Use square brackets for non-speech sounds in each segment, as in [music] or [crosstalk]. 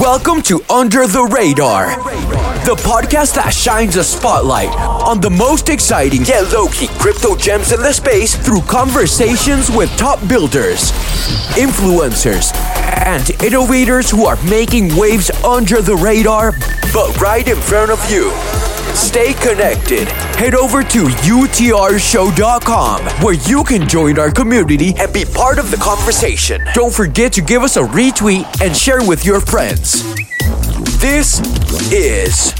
Welcome to Under the Radar, the podcast that shines a spotlight on the most exciting yet low key crypto gems in the space through conversations with top builders, influencers, and innovators who are making waves under the radar but right in front of you. Stay connected. Head over to utrshow.com where you can join our community and be part of the conversation. Don't forget to give us a retweet and share with your friends. This is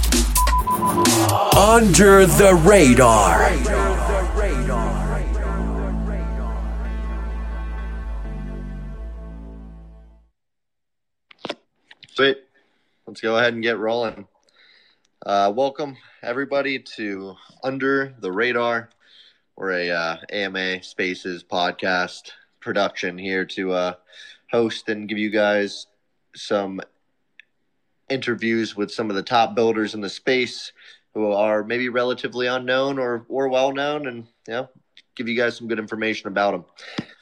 Under the Radar. Sweet. Let's go ahead and get rolling. Uh, welcome everybody to Under the Radar. We're a uh, AMA Spaces podcast production here to uh, host and give you guys some interviews with some of the top builders in the space who are maybe relatively unknown or or well known, and you know, give you guys some good information about them.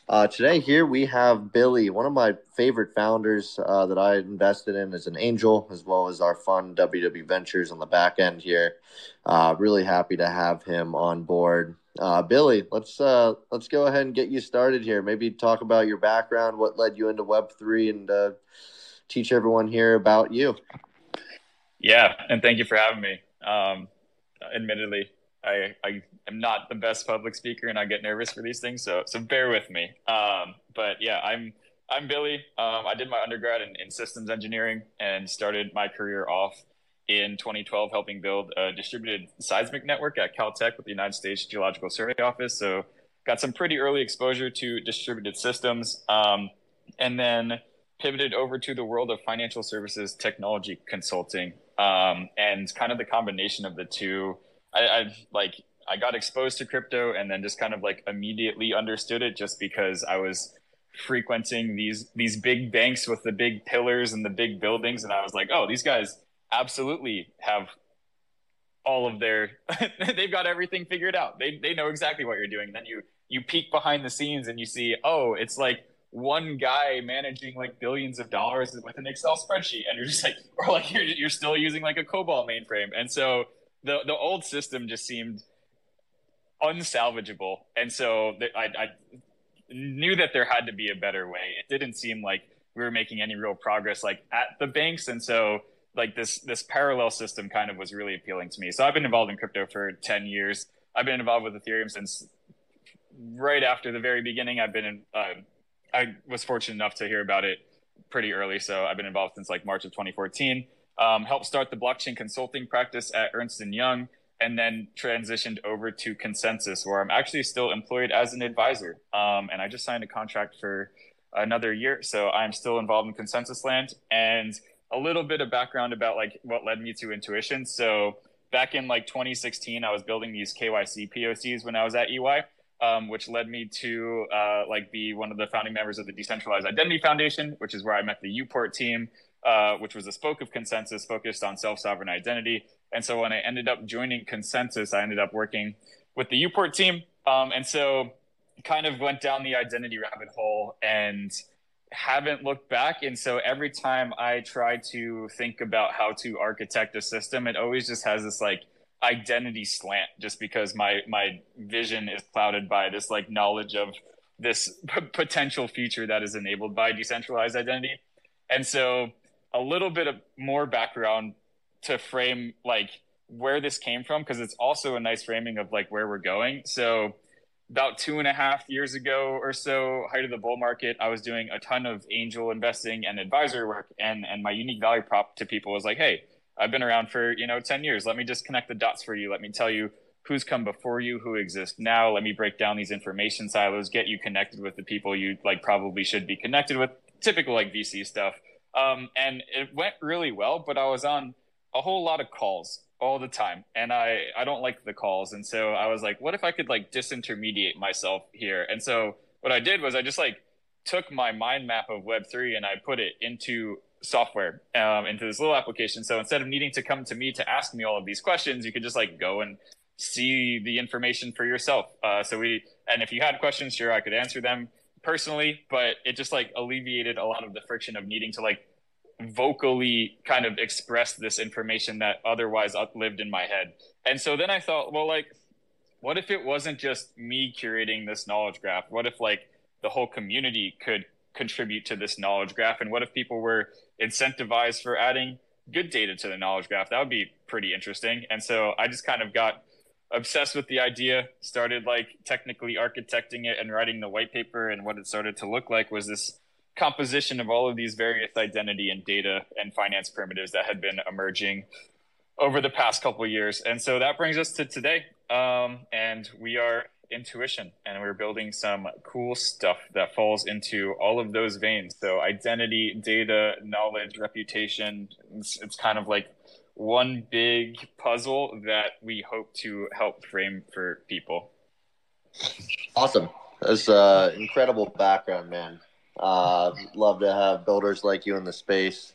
Uh, today here we have Billy, one of my favorite founders uh, that I invested in as an angel, as well as our fund WW Ventures on the back end here. Uh, really happy to have him on board. Uh, Billy, let's uh, let's go ahead and get you started here. Maybe talk about your background, what led you into Web three, and uh, teach everyone here about you. Yeah, and thank you for having me. Um, admittedly, I, I am not the best public speaker and I get nervous for these things. So, so bear with me. Um, but yeah, I'm, I'm Billy. Um, I did my undergrad in, in, systems engineering and started my career off in 2012 helping build a distributed seismic network at Caltech with the United States Geological Survey Office. So got some pretty early exposure to distributed systems. Um, and then pivoted over to the world of financial services technology consulting. Um, and kind of the combination of the two I, I like I got exposed to crypto and then just kind of like immediately understood it just because I was frequenting these these big banks with the big pillars and the big buildings and I was like, "Oh, these guys absolutely have all of their [laughs] they've got everything figured out. They they know exactly what you're doing." Then you you peek behind the scenes and you see, "Oh, it's like one guy managing like billions of dollars with an Excel spreadsheet, and you're just like, [laughs] or like you're, you're still using like a COBOL mainframe, and so the the old system just seemed unsalvageable, and so I, I knew that there had to be a better way. It didn't seem like we were making any real progress, like at the banks, and so like this this parallel system kind of was really appealing to me. So I've been involved in crypto for ten years. I've been involved with Ethereum since right after the very beginning. I've been in. Uh, I was fortunate enough to hear about it pretty early, so I've been involved since like March of 2014 um, helped start the blockchain consulting practice at Ernst & Young, and then transitioned over to ConsenSys, where I'm actually still employed as an advisor. Um, and I just signed a contract for another year. So I'm still involved in ConsenSys land. And a little bit of background about like what led me to intuition. So back in like 2016, I was building these KYC POCs when I was at EY. Um, which led me to uh, like be one of the founding members of the Decentralized Identity Foundation, which is where I met the Uport team, uh, which was a spoke of ConsenSys focused on self sovereign identity. And so when I ended up joining ConsenSys, I ended up working with the Uport team. Um, and so kind of went down the identity rabbit hole and haven't looked back. And so every time I try to think about how to architect a system, it always just has this like identity slant just because my my vision is clouded by this like knowledge of this p- potential future that is enabled by decentralized identity. And so a little bit of more background to frame like where this came from because it's also a nice framing of like where we're going. So about two and a half years ago or so, height of the bull market, I was doing a ton of angel investing and advisory work, and and my unique value prop to people was like, hey, I've been around for you know ten years. Let me just connect the dots for you. Let me tell you who's come before you, who exists now. Let me break down these information silos, get you connected with the people you like probably should be connected with. Typical like VC stuff. Um, and it went really well, but I was on a whole lot of calls all the time and I, I don't like the calls. And so I was like, what if I could like disintermediate myself here? And so what I did was I just like took my mind map of web3 and I put it into software, um, into this little application. So instead of needing to come to me to ask me all of these questions, you could just like go and see the information for yourself. Uh, so we, and if you had questions, sure, I could answer them personally, but it just like alleviated a lot of the friction of needing to like vocally kind of express this information that otherwise lived in my head. And so then I thought, well, like, what if it wasn't just me curating this knowledge graph? What if like the whole community could contribute to this knowledge graph? And what if people were incentivized for adding good data to the knowledge graph? That would be pretty interesting. And so I just kind of got obsessed with the idea, started like technically architecting it and writing the white paper. And what it started to look like was this composition of all of these various identity and data and finance primitives that had been emerging over the past couple years. And so that brings us to today. Um, and we are intuition and we're building some cool stuff that falls into all of those veins. So identity, data, knowledge, reputation, it's, it's kind of like one big puzzle that we hope to help frame for people. Awesome. That's uh incredible background, man. Uh, love to have builders like you in the space,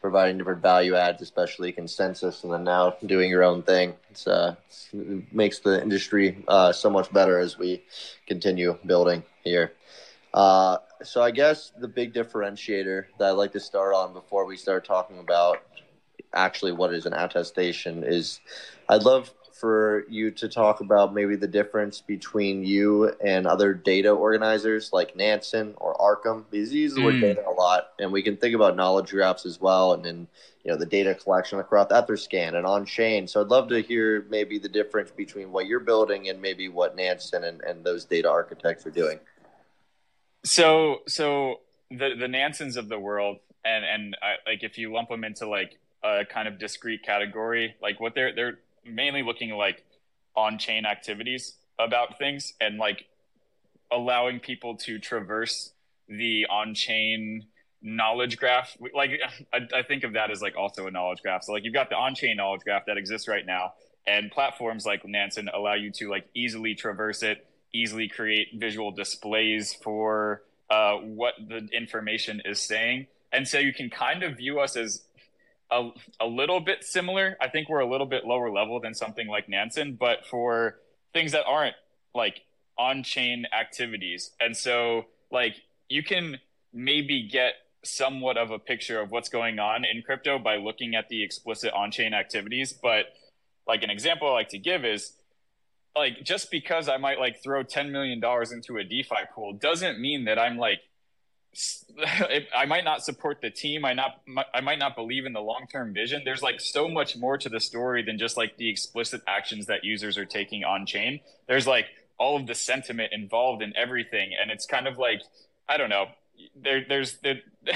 providing different value adds, especially ConsenSys, and then now doing your own thing. It's, uh, it makes the industry uh, so much better as we continue building here. Uh, so I guess the big differentiator that I'd like to start on before we start talking about actually what is an attestation is I'd love for you to talk about maybe the difference between you and other data organizers like Nansen or Arkham. These use the word mm. data a lot, and we can think about knowledge graphs as well, and then you know the data collection across Etherscan and on chain. So I'd love to hear maybe the difference between what you're building and maybe what Nansen and, and those data architects are doing. So so the the Nansens of the world, and and I, like if you lump them into like a kind of discrete category, like what they're they're mainly looking like on chain activities about things and like allowing people to traverse the on chain knowledge graph. Like [laughs] I, I, think of that as like also a knowledge graph. So like you've got the on chain knowledge graph that exists right now, and platforms like Nansen allow you to like easily traverse it, easily create visual displays for uh, what the information is saying, and so you can kind of view us as a, a little bit similar. I think we're a little bit lower level than something like Nansen, but for things that aren't like on chain activities. And so, like, you can maybe get somewhat of a picture of what's going on in crypto by looking at the explicit on chain activities. But, like, an example I like to give is like, just because I might like throw $10 million into a DeFi pool doesn't mean that I'm like [laughs] I might not support the team. I not I might not believe in the long term vision. There's like so much more to the story than just like the explicit actions that users are taking on chain. There's like all of the sentiment involved in everything, and it's kind of like I don't know. There, there's there, [laughs]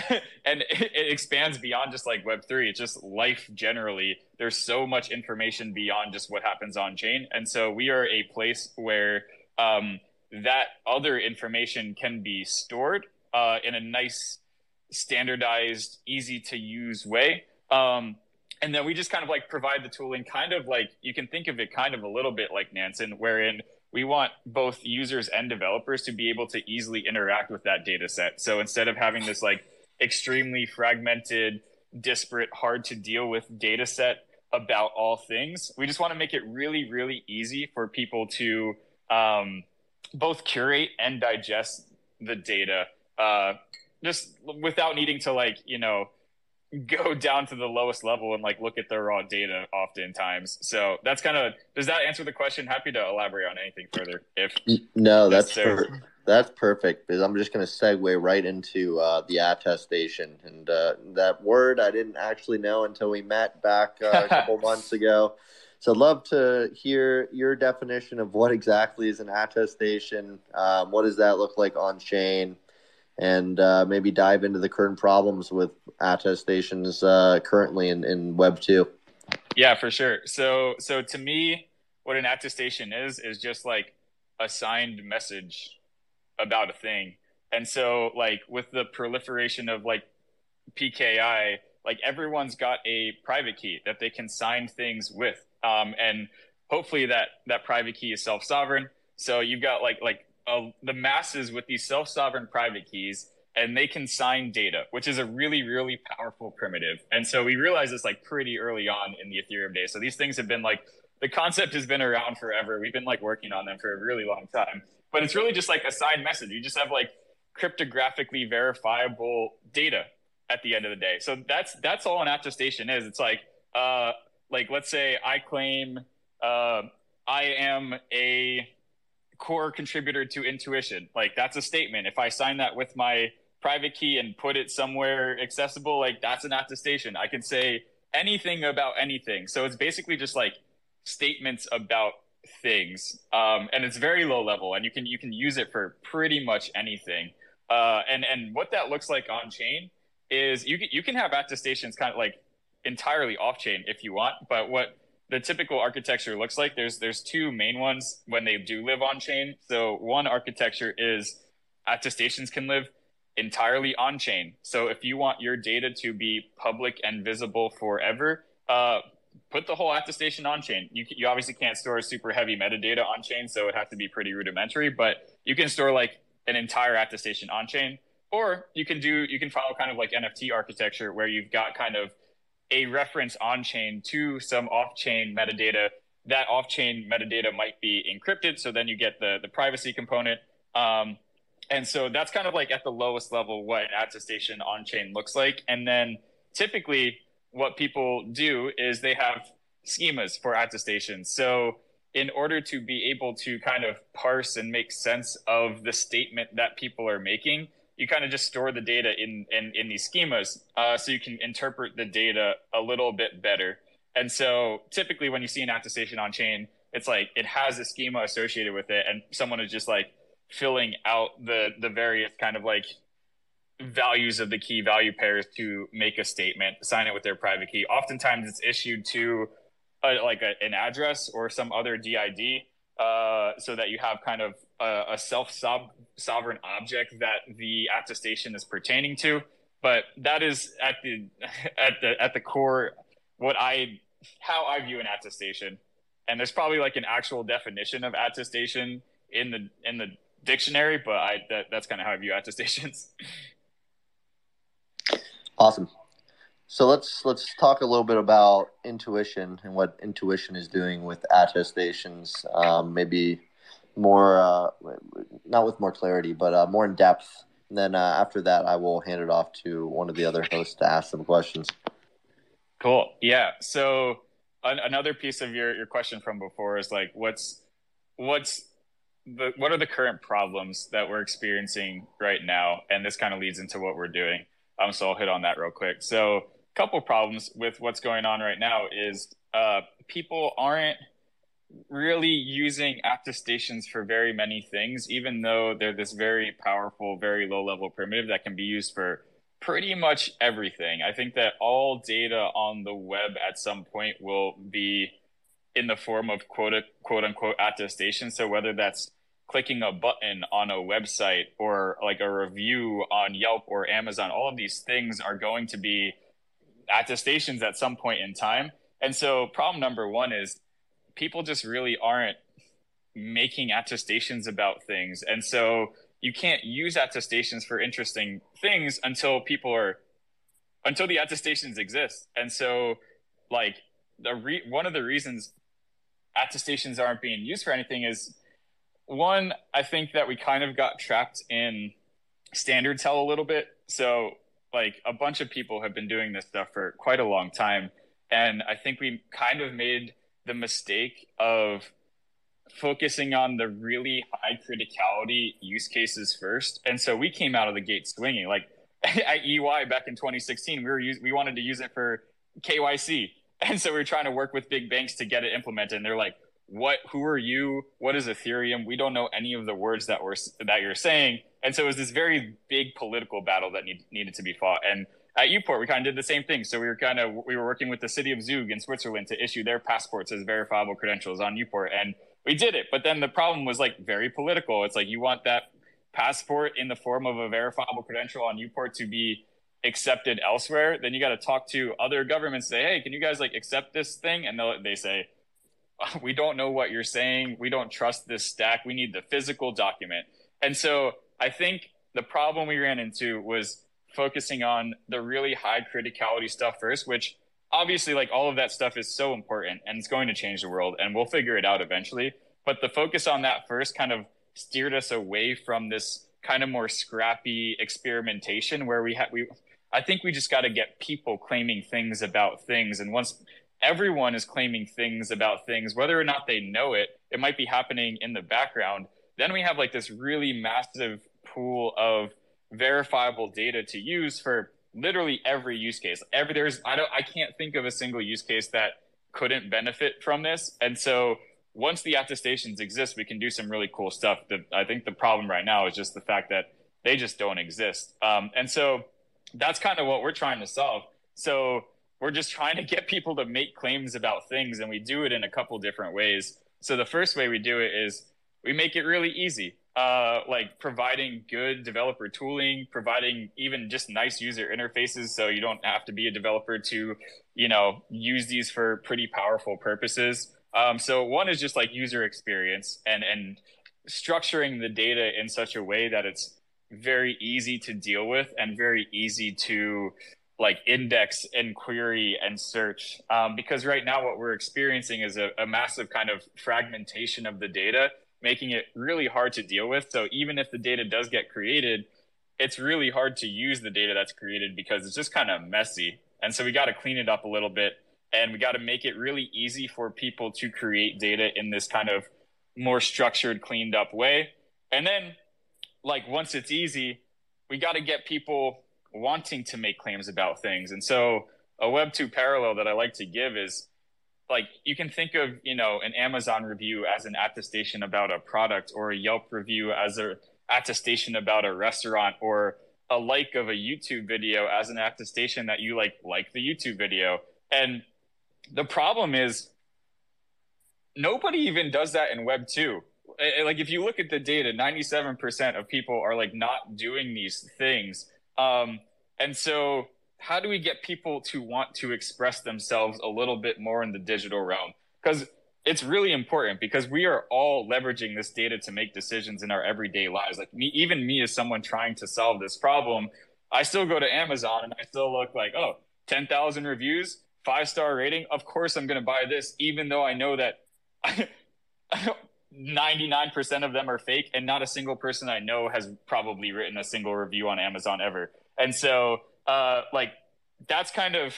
and it, it expands beyond just like Web three. It's just life generally. There's so much information beyond just what happens on chain, and so we are a place where um, that other information can be stored uh, in a nice, standardized, easy to use way. Um, and then we just kind of like provide the tooling, kind of like you can think of it kind of a little bit like Nansen, wherein we want both users and developers to be able to easily interact with that data set. So instead of having this like extremely fragmented, disparate, hard to deal with data set about all things, we just want to make it really, really easy for people to um, both curate and digest the data uh, just without needing to like you know go [laughs] down to the lowest level and like look at the raw data oftentimes. So that's kind of does that answer the question? Happy to elaborate on anything further if no, that's per- that's perfect because I'm just going to segue right into uh, the attestation and uh, that word I didn't actually know until we met back uh, a [laughs] couple months ago. So I'd love to hear your definition of what exactly is an attestation. Um, what does that look like on chain? And uh, maybe dive into the current problems with attestations uh, currently in, in Web two. Yeah, for sure. So, so to me, what an attestation is is just like a signed message about a thing. And so, like with the proliferation of like PKI, like everyone's got a private key that they can sign things with, um, and hopefully that that private key is self sovereign. So you've got like like uh, the masses with these self-sovereign private keys and they can sign data, which is a really, really powerful primitive. And so we realized this like pretty early on in the Ethereum days. So these things have been like the concept has been around forever. We've been like working on them for a really long time. But it's really just like a signed message. You just have like cryptographically verifiable data. at the end of the day. So that's that's all an attestation is. It's like uh like let's say I claim uh I am a core contributor to intuition. Like that's a statement. If I sign that with my private key and put it somewhere accessible, like that's an attestation. I can say anything about anything. So it's basically just like statements about things. Um, and it's very low level and you can you can use it for pretty much anything. Uh, and and what that looks like on chain is you can you can have attestations kind of like entirely off chain if you want, but what the typical architecture looks like there's there's two main ones when they do live on chain. So one architecture is attestations can live entirely on chain. So if you want your data to be public and visible forever, uh, put the whole attestation on chain. You, you obviously can't store super heavy metadata on chain, so it has to be pretty rudimentary, but you can store like an entire attestation on chain. Or you can do you can follow kind of like NFT architecture where you've got kind of a reference on chain to some off chain metadata. That off chain metadata might be encrypted, so then you get the the privacy component. Um, and so that's kind of like at the lowest level what attestation on chain looks like. And then typically what people do is they have schemas for attestation. So in order to be able to kind of parse and make sense of the statement that people are making, you kind of just store the data in in, in these schemas uh, so you can interpret the data a little bit better. And so typically when you see an attestation on chain, it's like it has a schema associated with it, and someone is just like filling out the the various kind of like values of the key value pairs to make a statement, sign it with their private key. Oftentimes, it's issued to a, like a, an address or some other DID, uh, so that you have kind of a, a self sovereign object that the attestation is pertaining to. But that is at the [laughs] at the at the core what I how I view an attestation. And there's probably like an actual definition of attestation in the in the dictionary, but I that, that's kind of how I view attestations. [laughs] Awesome. So let's let's talk a little bit about intuition and what intuition is doing with attestations. Um, maybe more, uh, not with more clarity, but uh, more in depth. And then uh, after that, I will hand it off to one of the other hosts to ask some questions. Cool. Yeah. So an- another piece of your your question from before is like, what's what's the, what are the current problems that we're experiencing right now? And this kind of leads into what we're doing. Um, so I'll hit on that real quick. So couple problems with what's going on right now is uh, people aren't really using attestations for very many things, even though they're this very powerful, very low level primitive that can be used for pretty much everything. I think that all data on the web at some point will be in the form of quote, quote unquote attestation. So whether that's clicking a button on a website or like a review on Yelp or Amazon, all of these things are going to be attestations at some point in time. And so, problem number one is people just really aren't making attestations about things. And so, you can't use attestations for interesting things until people are, until the attestations exist. And so, like, the re- one of the reasons attestations aren't being used for anything is one, I think that we kind of got trapped in standards hell a little bit. So, like, a bunch of people have been doing this stuff for quite a long time. And I think we kind of made the mistake of focusing on the really high criticality use cases first. And so we came out of the gate swinging. Like [laughs] at EY back in 2016, we were use, we wanted to use it for KYC. And so we were trying to work with big banks to get it implemented. And they're like, what who are you? What is ethereum? We don't know any of the words that were that you're saying. And so it was this very big political battle that need, needed to be fought. And at uport we kind of did the same thing. So we were kind of we were working with the city of zug in switzerland to issue their passports as verifiable credentials on uport and we did it. But then the problem was like very political. It's like you want that passport in the form of a verifiable credential on uport to be accepted elsewhere? Then you got to talk to other governments say hey can you guys like accept this thing? And they they say [laughs] we don't know what you're saying. We don't trust this stack. We need the physical document. And so I think the problem we ran into was focusing on the really high criticality stuff first, which obviously like all of that stuff is so important and it's going to change the world and we'll figure it out eventually. But the focus on that first kind of steered us away from this kind of more scrappy experimentation where we had we I think we just got to get people claiming things about things. And once everyone is claiming things about things, whether or not they know it, it might be happening in the background. Then we have like this really massive pool of verifiable data to use for literally every use case. Every there's I don't I can't think of a single use case that couldn't benefit from this. And so once the attestations exist, we can do some really cool stuff. The, I think the problem right now is just the fact that they just don't exist. Um, and so that's kind of what we're trying to solve. So we're just trying to get people to make claims about things, and we do it in a couple different ways. So the first way we do it is we make it really easy, uh, like providing good developer tooling, providing even just nice user interfaces, so you don't have to be a developer to, you know, use these for pretty powerful purposes. Um, so one is just like user experience and and structuring the data in such a way that it's very easy to deal with and very easy to like index and query and search um, because right now what we're experiencing is a, a, massive kind of fragmentation of the data making it really hard to deal with. So even if the data does get created it's really hard to use the data that's created because it's just kind of messy. And so we got to clean it up a little bit and we got to make it really easy for people to create data in this kind of more structured cleaned up way. And then like once it's easy we got to get people wanting to make claims about things. And so a Web 2 parallel that I like to give is like you can think of, you know, an Amazon review as an attestation about a product or a Yelp review as a attestation about a restaurant or a like of a YouTube video as an attestation that you like like the YouTube video. And the problem is nobody even does that in web 2 eh, eh, like if you look at the data 97% of people are like not doing these things um, and so, how do we get people to want to express themselves a little bit more in the digital realm? Because it's really important because we are all leveraging this data to make decisions in our everyday lives. Like me, even me as someone trying to solve this problem, I still go to Amazon and I still look like, oh, 10,000 reviews, five star rating. Of course, I'm going to buy this, even though I know that [laughs] 99% of them are fake and not a single person I know has probably written a single review on Amazon ever. And so, uh, like, that's kind of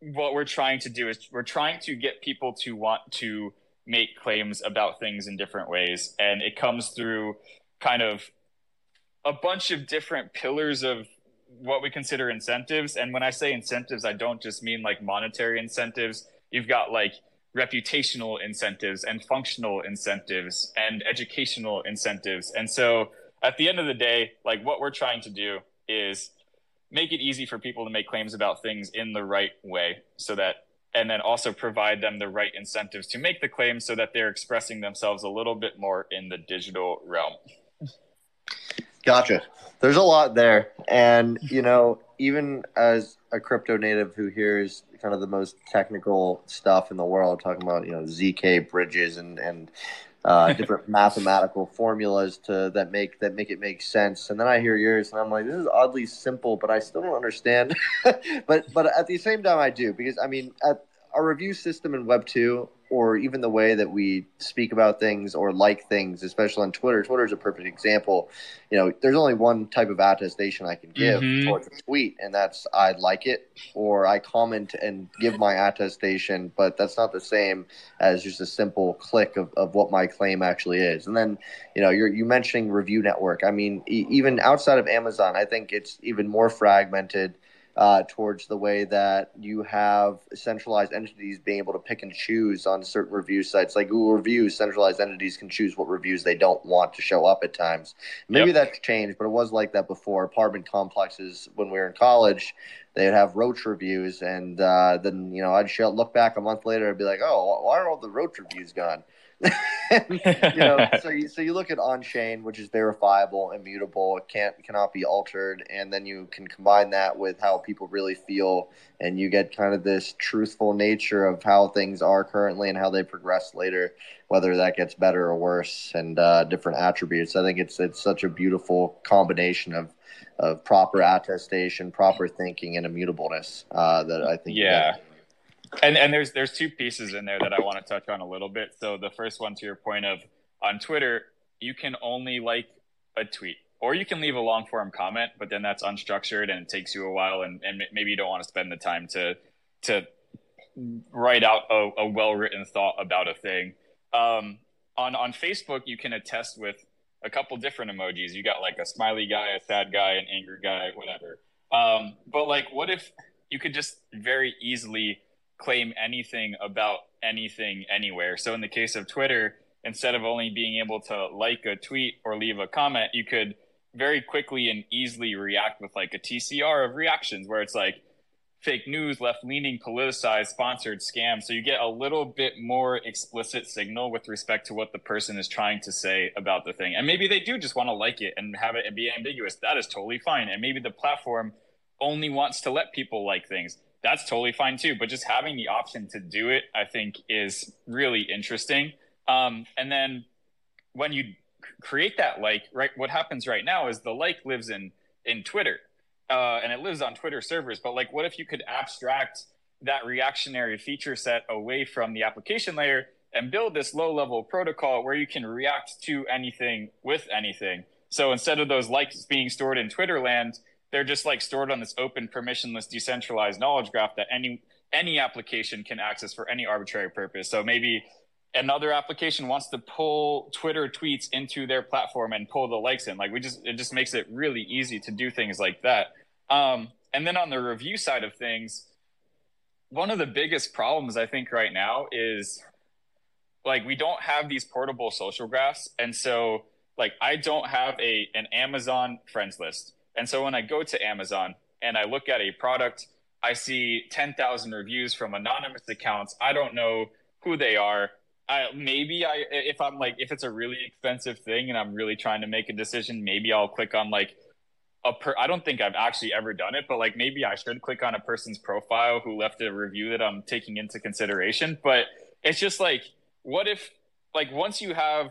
what we're trying to do is we're trying to get people to want to make claims about things in different ways. And it comes through kind of a bunch of different pillars of what we consider incentives. And when I say incentives, I don't just mean like monetary incentives. You've got like reputational incentives and functional incentives and educational incentives. And so at the end of the day, like what we're trying to do is make it easy for people to make claims about things in the right way so that and then also provide them the right incentives to make the claims so that they're expressing themselves a little bit more in the digital realm. Gotcha. There's a lot there. And, you know, even as a crypto native who hears kind of the most technical stuff in the world, talking about, you know, ZK bridges and, and uh, [laughs] different mathematical formulas to that make that make it make sense. And then I hear yours, and I'm like, this is oddly simple, but I still don't understand. [laughs] but but at the same time, I do because I mean, at, our review system in Web two or even the way that we speak about things or like things, especially on Twitter. Twitter is a perfect example. You know, there's only one type of attestation I can give mm-hmm. towards a tweet, and that's I like it or I comment and give my attestation, but that's not the same as just a simple click of, of what my claim actually is. And then, you know, you're you mentioning review network. I mean, e- even outside of Amazon, I think it's even more fragmented uh, towards the way that you have centralized entities being able to pick and choose on certain review sites like Google Reviews. Centralized entities can choose what reviews they don't want to show up at times. Maybe yep. that's changed, but it was like that before. Apartment complexes when we were in college, they'd have Roach reviews, and uh, then you know I'd show, look back a month later and be like, oh, why are all the Roach reviews gone? [laughs] you know, [laughs] so you, so you look at on chain, which is verifiable, immutable, it can't cannot be altered, and then you can combine that with how people really feel, and you get kind of this truthful nature of how things are currently and how they progress later, whether that gets better or worse, and uh, different attributes. I think it's it's such a beautiful combination of of proper attestation, proper thinking, and immutableness uh, that I think. Yeah and and there's there's two pieces in there that I want to touch on a little bit. So the first one to your point of on Twitter, you can only like a tweet or you can leave a long form comment, but then that's unstructured and it takes you a while, and, and maybe you don't want to spend the time to to write out a, a well written thought about a thing. Um, on on Facebook, you can attest with a couple different emojis. You got like a smiley guy, a sad guy, an angry guy, whatever. Um, but like, what if you could just very easily claim anything about anything anywhere? So in the case of Twitter, instead of only being able to like a tweet or leave a comment, you could very quickly and easily react with like a TCR of reactions where it's like fake news, left leaning, politicized, sponsored, scam. So you get a little bit more explicit signal with respect to what the person is trying to say about the thing. And maybe they do just want to like it and have it and be ambiguous. That is totally fine. And maybe the platform only wants to let people like things. That's totally fine too. But just having the option to do it, I think, is really interesting. Um, and then when you create that like, right, what happens right now is the like lives in in Twitter uh, and it lives on Twitter servers. But like, what if you could abstract that reactionary feature set away from the application layer and build this low level protocol where you can react to anything with anything? So instead of those likes being stored in Twitter land, they're just like stored on this open, permissionless, decentralized knowledge graph that any any application can access for any arbitrary purpose. So maybe another application wants to pull Twitter tweets into their platform and pull the likes in. Like we just it just makes it really easy to do things like that. Um, and then on the review side of things, one of the biggest problems I think right now is like we don't have these portable social graphs, and so like I don't have a an Amazon friends list, and so when I go to Amazon and I look at a product, I see ten thousand reviews from anonymous accounts. I don't know who they are. I, maybe I if I'm like if it's a really expensive thing and I'm really trying to make a decision, maybe I'll click on like a per I don't think I've actually ever done it, but like maybe I should click on a person's profile who left a review that I'm taking into consideration. But it's just like, what if like once you have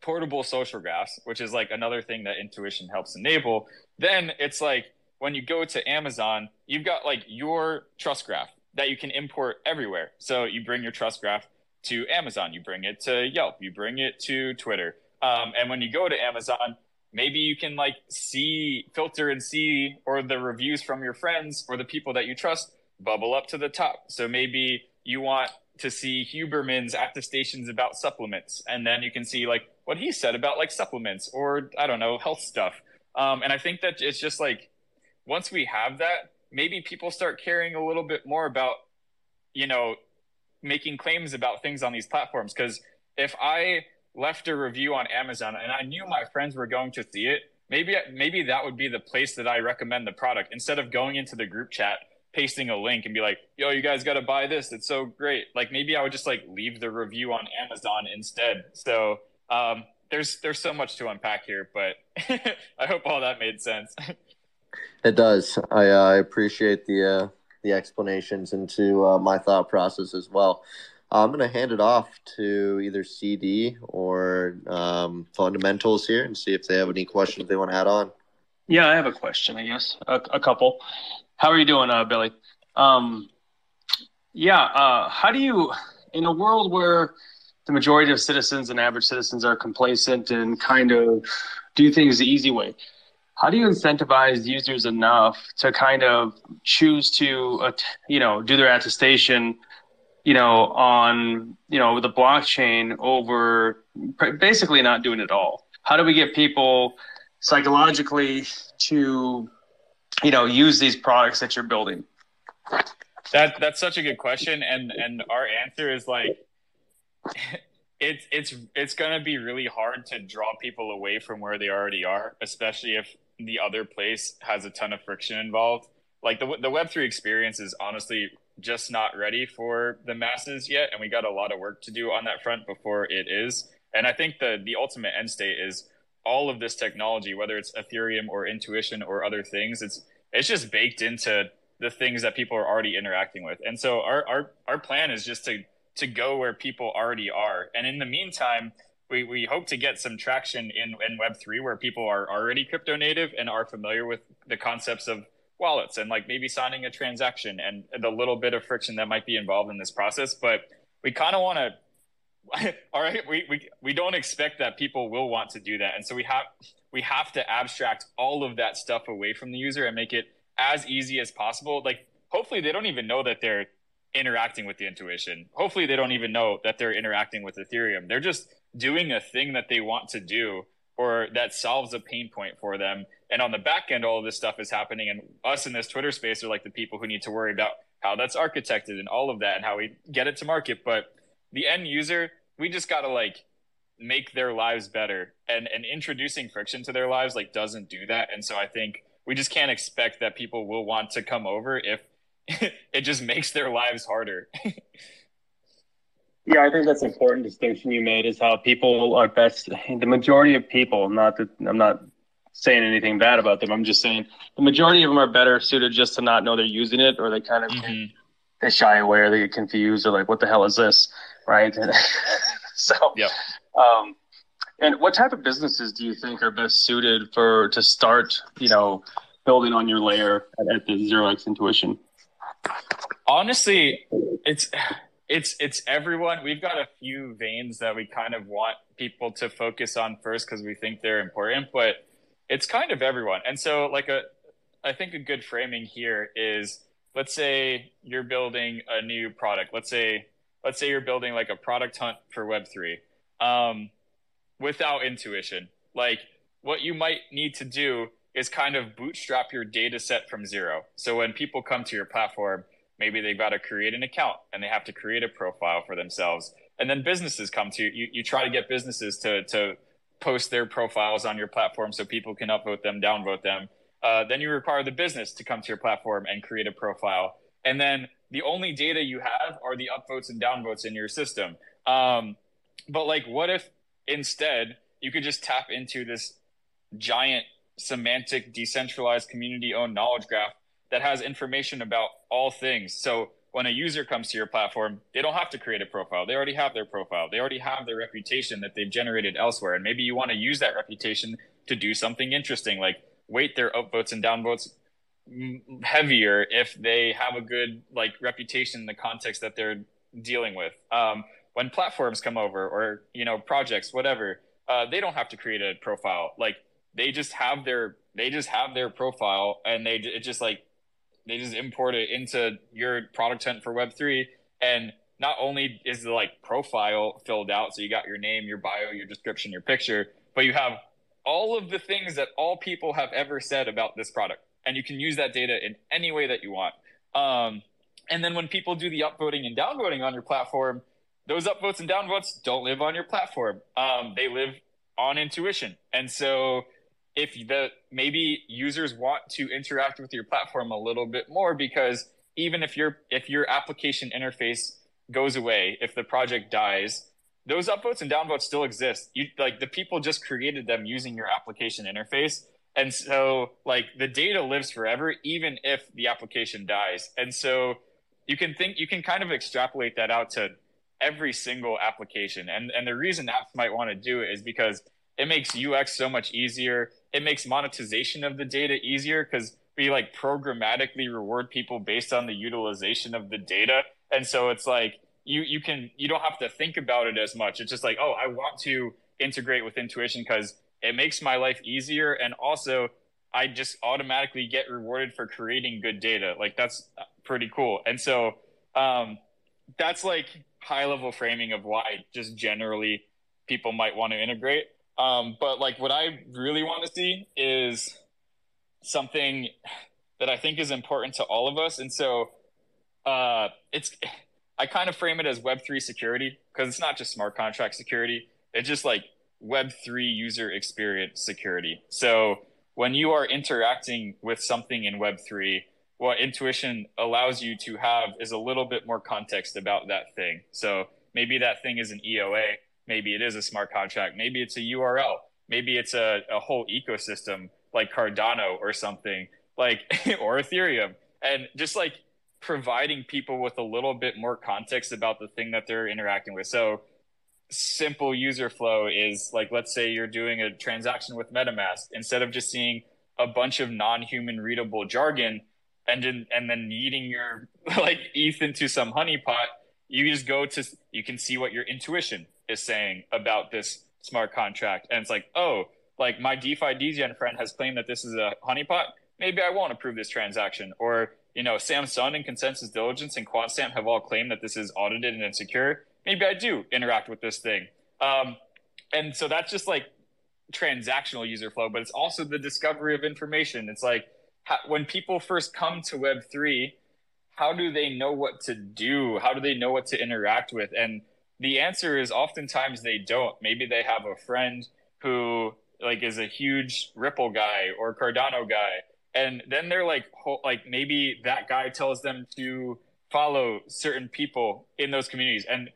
portable social graphs, which is like another thing that intuition helps enable, then it's like when you go to Amazon, you've got like your trust graph that you can import everywhere. So you bring your trust graph to Amazon, you bring it to Yelp, you bring it to Twitter. Um, and when you go to Amazon, maybe you can like see filter and see or the reviews from your friends or the people that you trust bubble up to the top so maybe you want to see huberman's attestations about supplements and then you can see like what he said about like supplements or i don't know health stuff um, and i think that it's just like once we have that maybe people start caring a little bit more about you know making claims about things on these platforms because if i left a review on Amazon and I knew my friends were going to see it, maybe maybe that would be the place that I recommend the product instead of going into the group chat, pasting a link and be like, "Yo, you guys got to buy this. It's so great." Like maybe I would just like leave the review on Amazon instead. So, um, there's there's so much to unpack here, but [laughs] I hope all that made sense. It does. I uh, I appreciate the uh, the explanations into uh, my thought process as well. I'm going to hand it off to either CD or um, fundamentals here and see if they have any questions they want to add on. Yeah, I have a question, I guess, a, a couple. How are you doing, uh, Billy? Um, yeah, uh, how do you, in a world where the majority of citizens and average citizens are complacent and kind of do things the easy way, how do you incentivize users enough to kind of choose to, uh, you know, do their attestation you know, on, you know, the blockchain over basically not doing it all? How do we get people psychologically to, you know, use these products that you're building? That that's such a good question, and and our answer is like, [laughs] it's it's it's gonna be really hard to draw people away from where they already are, especially if the other place has a ton of friction involved. Like the the Web three experience is honestly just not ready for the masses yet, and we got a lot of work to do on that front before it is. And I think the the ultimate end state is all of this technology, whether it's Ethereum or Intuition or other things. It's it's just baked into the things that people are already interacting with. And so our our our plan is just to to go where people already are. And in the meantime, we, we hope to get some traction in, in Web3 where people are already crypto native and are familiar with the concepts of wallets and like maybe signing a transaction and the little bit of friction that might be involved in this process. But we kind of want to [laughs] all right, we, we we don't expect that people will want to do that, and so we have we have to abstract all of that stuff away from the user and make it as easy as possible. Like, hopefully, they don't even know that they're interacting with the intuition. Hopefully, they don't even know that they're interacting with Ethereum. They're just doing a thing that they want to do or that solves a pain point for them. And on the back end, all of this stuff is happening. And us in this Twitter space are like the people who need to worry about how that's architected and all of that and how we get it to market. But the end user, we just got to like make their lives better. And, and introducing friction to their lives like doesn't do that. And so I think we just can't expect that people will want to come over if [laughs] it just makes their lives harder. yeah, I think that's an important distinction you made is how people are best. The majority of people, not that I'm not saying anything bad about them. I'm just saying the majority of them are better suited just to not know they're using it, or they kind of mm-hmm. they shy away, or they get confused, or like, what the hell is this, right? [laughs] so, yeah. Um, and what type of businesses do you think are best suited for to start, you know, building on your layer at, at the zero x intuition? Honestly, it's it's it's everyone. We've got a few veins that we kind of want people to focus on first because we think they're important, but it's kind of everyone. And so, like a, I think a good framing here is, let's say you're building a new product. Let's say let's say you're building like a product hunt for Web three, um, without intuition. Like what you might need to do is kind of bootstrap your data set from zero. So when people come to your platform, maybe they've got to create an account and they have to create a profile for themselves. And then businesses come to you. You try to get businesses to to post their profiles on your platform so people can upvote them, downvote them. Uh, then you require the business to come to your platform and create a profile. And then the only data you have are the upvotes and downvotes in your system. Um, but like, what if instead you could just tap into this giant semantic, decentralized, community owned knowledge graph that has information about all things? So when a user comes to your platform, they don't have to create a profile. They already have their profile. They already have their reputation that they've generated elsewhere. And maybe you want to use that reputation to do something interesting, like weight their upvotes and downvotes heavier if they have a good like reputation in the context that they're dealing with. Um, when platforms come over or you know projects, whatever, uh, they don't have to create a profile. Like they just have their they just have their profile and they it just like they just import it into your product hunt for Web3. And not only is the like profile filled out, so you got your name, your bio, your description, your picture, but you have all of the things that all people have ever said about this product. And you can use that data in any way that you want. Um, and then when people do the upvoting and downvoting on your platform, those upvotes and downvotes don't live on your platform. Um, they live on intuition. And so if the maybe users want to interact with your platform a little bit more because even if your if your application interface goes away if the project dies those upvotes and downvotes still exist. You like the people just created them using your application interface. And so like the data lives forever even if the application dies. And so you can think you can kind of extrapolate that out to every single application. And and the reason apps might want to do it is because it makes ux so much easier it makes monetization of the data easier because we like programmatically reward people based on the utilization of the data. And so it's like you you can you don't have to think about it as much. It's just like, oh, I want to integrate with intuition because it makes my life easier and also I just automatically get rewarded for creating good data. Like that's pretty cool. And so um, that's like high level framing of why just generally people might want to integrate. Um, but like what I really want to see is something that I think is important to all of us. And so uh, it's I kind of frame it as Web3 security because it's not just smart contract security. It's just like Web3 user experience security. So when you are interacting with something in Web3, what intuition allows you to have is a little bit more context about that thing. So maybe that thing is an EOA Maybe it is a smart contract. Maybe it's a URL. Maybe it's a, a whole ecosystem like Cardano or something like, [laughs] or Ethereum. And just like providing people with a little bit more context about the thing that they're interacting with. So simple user flow is like, let's say you're doing a transaction with MetaMask, instead of just seeing a bunch of non-human readable jargon and then, and then eating your [laughs] like ETH into some honeypot, you just go to you can see what your intuition is saying about this smart contract, and it's like, oh, like my DeFi degen friend has claimed that this is a honeypot. Maybe I won't approve this transaction, or you know, Samsung and ConsenSys Diligence and QuantStamp have all claimed that this is audited and insecure. Maybe I do interact with this thing. Um, and so that's just like transactional user flow, but it's also the discovery of information. It's like when people first come to Web3, how do they know what to do? How do they know what to interact with? And the answer is oftentimes they don't. Maybe they have a friend who like is a huge Ripple guy or Cardano guy, and then they're like, like maybe that guy tells them to follow certain people in those communities, and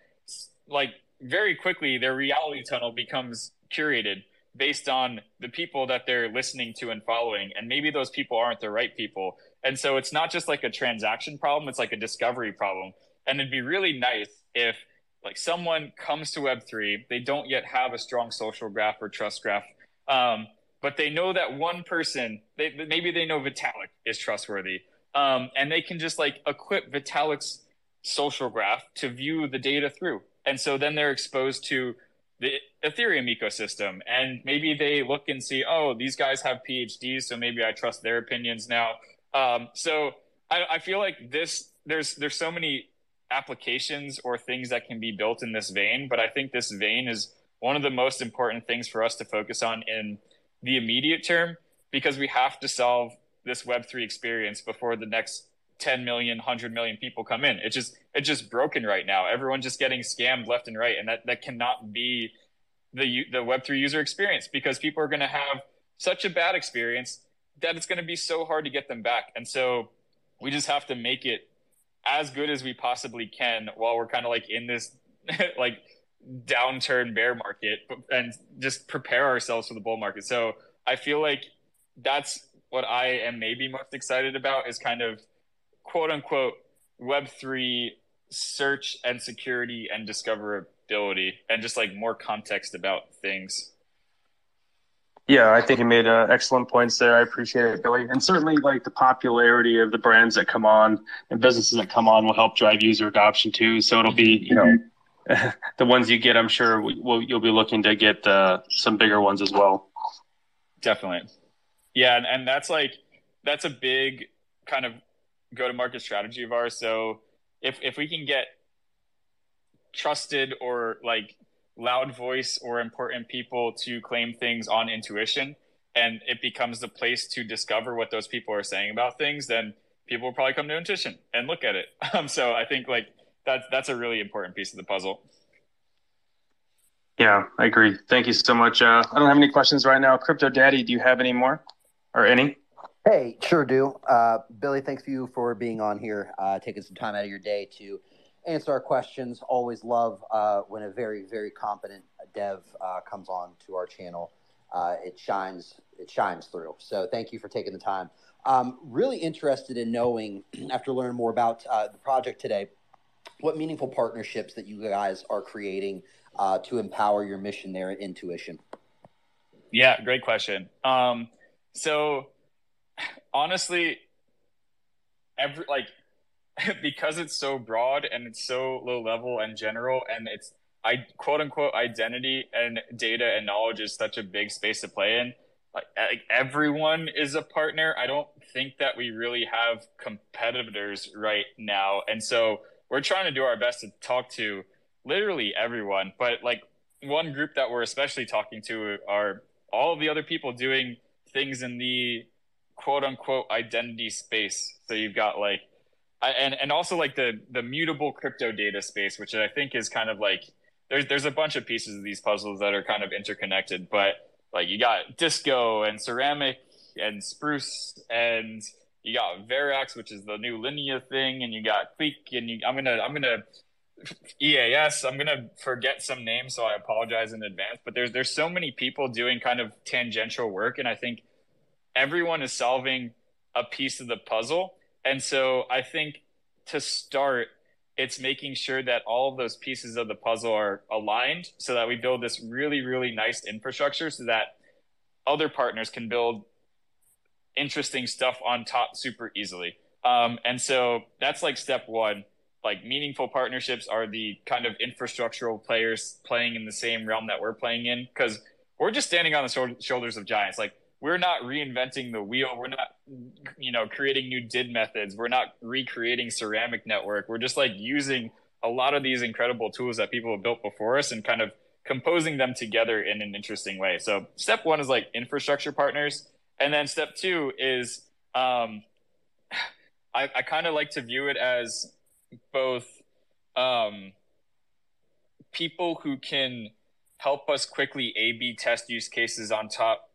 like very quickly their reality tunnel becomes curated based on the people that they're listening to and following and maybe those people aren't the right people and so it's not just like a transaction problem it's like a discovery problem and it'd be really nice if like someone comes to web3 they don't yet have a strong social graph or trust graph um, but they know that one person they, maybe they know vitalik is trustworthy um, and they can just like equip vitalik's social graph to view the data through and so then they're exposed to the Ethereum ecosystem. And maybe they look and see, oh, these guys have PhDs, so maybe I trust their opinions now. Um, so I, I feel like this there's there's so many applications or things that can be built in this vein, but I think this vein is one of the most important things for us to focus on in the immediate term because we have to solve this Web3 experience before the next 10 million 100 million people come in. It's just it's just broken right now. Everyone's just getting scammed left and right and that that cannot be the the web3 user experience because people are going to have such a bad experience that it's going to be so hard to get them back and so we just have to make it as good as we possibly can while we're kind of like in this [laughs] like downturn bear market and just prepare ourselves for the bull market so i feel like that's what i am maybe most excited about is kind of quote unquote Web3 search and security and discoverability and just like more context about things. Yeah, I think you made uh, excellent points there. I appreciate it, Billy. And certainly, like the popularity of the brands that come on and businesses that come on will help drive user adoption too. So it'll be, you know, [laughs] the ones you get. I'm sure we'll, you'll be looking to get uh, some bigger ones as well. Definitely, yeah, and, and that's like that's a big kind of go to market strategy of ours. So if if we can get trusted or like loud voice or important people to claim things on intuition and it becomes the place to discover what those people are saying about things then people will probably come to intuition and look at it. [laughs] Um, so i think like that's that's a really important piece of the puzzle. Yeah i agree. Thank you so much. Uh, i don't have any questions right now. Crypto daddy do you have any more? Or any? Hey, sure do. Uh, Billy, thanks you for being on here, uh, taking some time out of your day to answer our questions. Always love uh, when a very, very competent dev uh, comes on to our channel. Uh, it shines, it shines through. So thank you for taking the time. Um, really interested in knowing, [clears throat] after learning more about uh, the project today, what meaningful partnerships that you guys are creating to empower your mission there at Intuition. Yeah, great question. Um, so [sighs] honestly, every like [laughs] because it's so broad and it's so low level and general, and it's I quote unquote identity and data and knowledge is such a big space to play in. Like, everyone is a partner. I don't think that we really have competitors right now, and so we're trying to do our best to talk to literally everyone. But like one group that we're especially talking to are all of the other people doing things in the quote unquote identity space. So you've got like, and and also like the the mutable crypto data space, which I think is kind of like there's there's a bunch of pieces of these puzzles that are kind of interconnected. But like you got Disco and Ceramic and Spruce and you got Verax, which is the new Linea thing, and you got Qwik, and you, I'm gonna I'm gonna EAS. I'm gonna forget some names, so I apologize in advance. But there's there's so many people doing kind of tangential work, and I think everyone is solving a piece of the puzzle. And so I think to start, it's making sure that all of those pieces of the puzzle are aligned so that we build this really, really nice infrastructure so that other partners can build interesting stuff on top super easily. Um, and so that's like step one. like meaningful partnerships are the kind of infrastructural players playing in the same realm that we're playing in because we're just standing on the shoulders of giants like we're not reinventing the wheel. We're not you know creating new did methods. We're not recreating ceramic network. We're just like using a lot of these incredible tools that people have built before us and kind of composing them together in an interesting way. So step one is like infrastructure partners. And then step two is um, I, I kind of like to view it as both um, people who can help us quickly A B test use cases on top,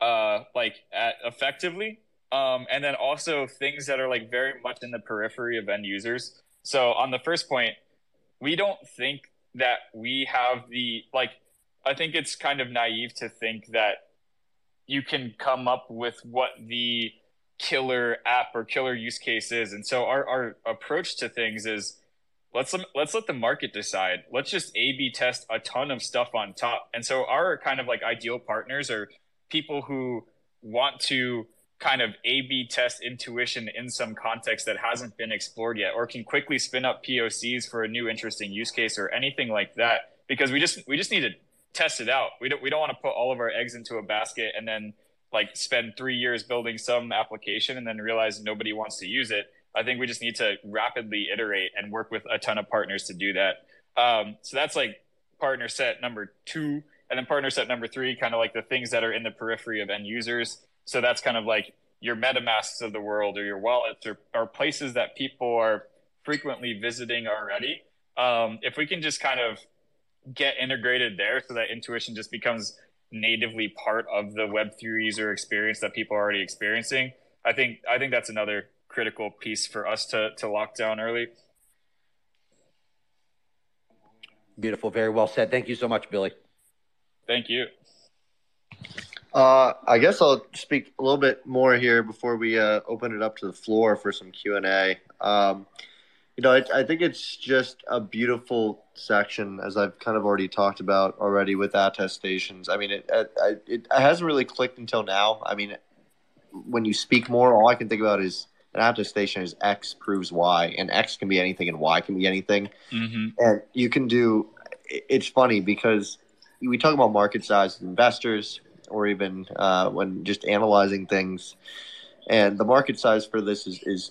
uh, like at, effectively. Um, and then also things that are like very much in the periphery of end users. So on the first point, we don't think that we have the like. I think it's kind of naive to think that you can come up with what the killer app or killer use case is. And so our, our approach to things is let's let's let the market decide. Let's just A B test a ton of stuff on top. And so our kind of like ideal partners are people who want to kind of A B test intuition in some context that hasn't been explored yet, or can quickly spin up POCs for a new interesting use case or anything like that. Because we just we just need to test it out. We don't we don't want to put all of our eggs into a basket and then like spend three years building some application and then realize nobody wants to use it. I think we just need to rapidly iterate and work with a ton of partners to do that. Um, so that's like partner set number two. And then partner set number three, kind of like the things that are in the periphery of end users. So that's kind of like your MetaMasks of the world or your wallets or, or places that people are frequently visiting already. Um, if we can just kind of get integrated there so that intuition just becomes natively part of the Web3 user experience that people are already experiencing. I think I think that's another critical piece for us to to lock down early. Beautiful, very well said. Thank you so much, Billy. Thank you. Uh, I guess I'll speak a little bit more here before we uh, open it up to the floor for some Q and A. Um, you know, I, I, think it's just a beautiful section, as I've kind of already talked about already with attestations. I mean, it, it, it hasn't really clicked until now. I mean, when you speak more, all I can think about is an attestation is X proves Y, and X can be anything, and Y can be anything. Mm-hmm. And you can do. It's funny because we talk about market size investors, or even uh, when just analyzing things. And the market size for this is, is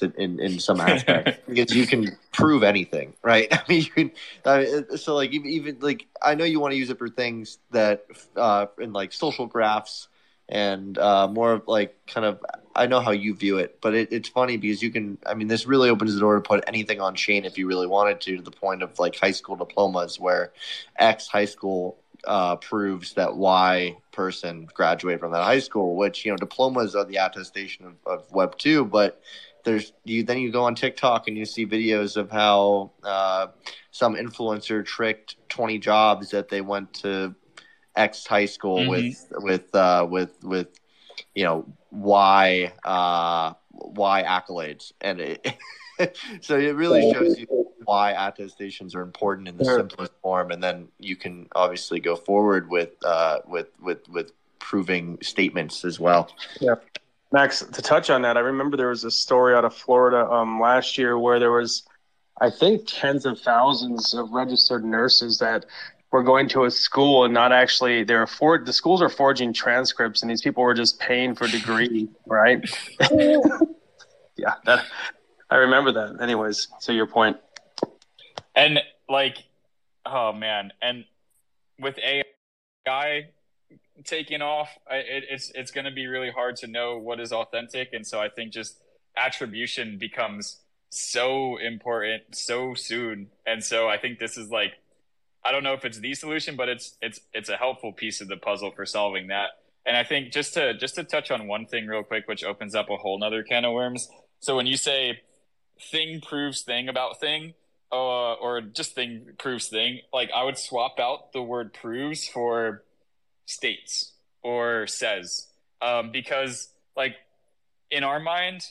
in, in, in some aspects [laughs] because you can prove anything right? [laughs] I mean you can uh, so like even, even, like i know you want to use it for things that uh in like social graphs and uh more of like kind of i know how you view it but it, it's funny because you can i mean this really opens the door to put anything on chain if you really wanted to to the point of like high school diplomas where x high school uh, proves that Y person graduated from that high school, which, you know, diplomas are the attestation of, of Web 2, but there's you then you go on TikTok and you see videos of how uh, some influencer tricked 20 jobs that they went to X high school mm-hmm. with with uh, with with you know Y uh, Y accolades and it, [laughs] so it really shows you why attestations are important in the sure. simplest form, and then you can obviously go forward with uh, with with with proving statements as well. Yeah. Max, to touch on that, I remember there was a story out of Florida um, last year where there was, I think, tens of thousands of registered nurses that were going to a school and not actually they're for the schools are forging transcripts and these people were just paying for degree, [laughs] right? [laughs] yeah, that I remember that. Anyways, so your point. And like, oh man, and with AI taking off, it, it's it's going to be really hard to know what is authentic, and so I think just attribution becomes so important so soon, and so I think this is like, I don't know if it's the solution, but it's it's it's a helpful piece of the puzzle for solving that. And I think just to just to touch on one thing real quick, which opens up a whole nother can of worms. So when you say thing proves thing about thing, uh, or just thing proves thing, like I would swap out the word proves for states or says, um, because like in our mind,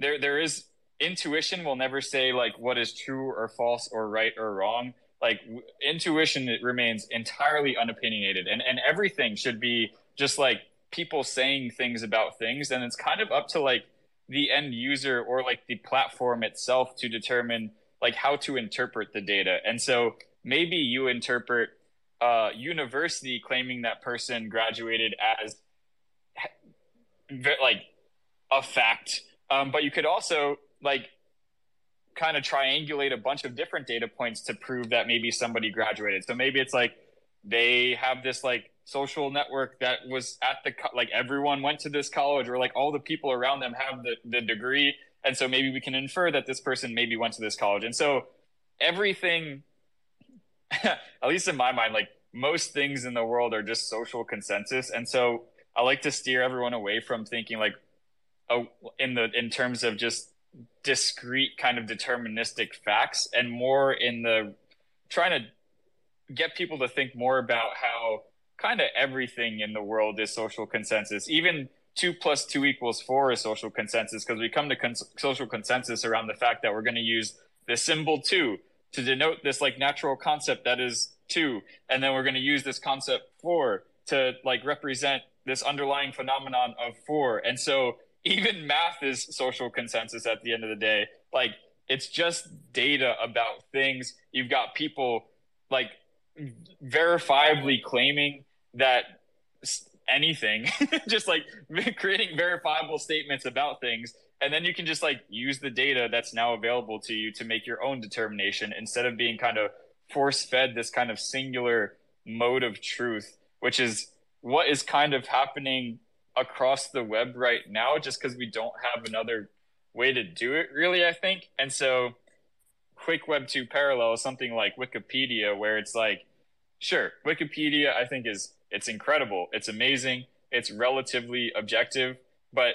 there there is intuition will never say like what is true or false or right or wrong. Like w- intuition it remains entirely unopinionated, and and everything should be just like people saying things about things, and it's kind of up to like the end user or like the platform itself to determine like how to interpret the data. And so maybe you interpret uh, university claiming that person graduated as like a fact, um, but you could also like kind of triangulate a bunch of different data points to prove that maybe somebody graduated. So maybe it's like they have this like social network that was at the like everyone went to this college or like all the people around them have the, the degree. And so maybe we can infer that this person maybe went to this college. And so everything [laughs] at least in my mind like most things in the world are just social consensus. And so i like to steer everyone away from thinking like oh in the in terms of just discrete kind of deterministic facts and more in the trying to get people to think more about how kind of everything in the world is social consensus. Even two plus two equals four is social consensus because we come to cons- social consensus around the fact that we're going to use the symbol two to denote this like natural concept that is two, and then we're going to use this concept four to like represent this underlying phenomenon of four. And so even math is social consensus at the end of the day. Like it's just data about things. You've got people like verifiably claiming that anything, [laughs] just like [laughs] creating verifiable statements about things. And then you can just like use the data that's now available to you to make your own determination instead of being kind of force fed this kind of singular mode of truth, which is what is kind of happening across the web right now, just because we don't have another way to do it, really, I think. And so, Quick Web 2 parallel is something like Wikipedia, where it's like, sure, Wikipedia, I think, is it's incredible. It's amazing. It's relatively objective, but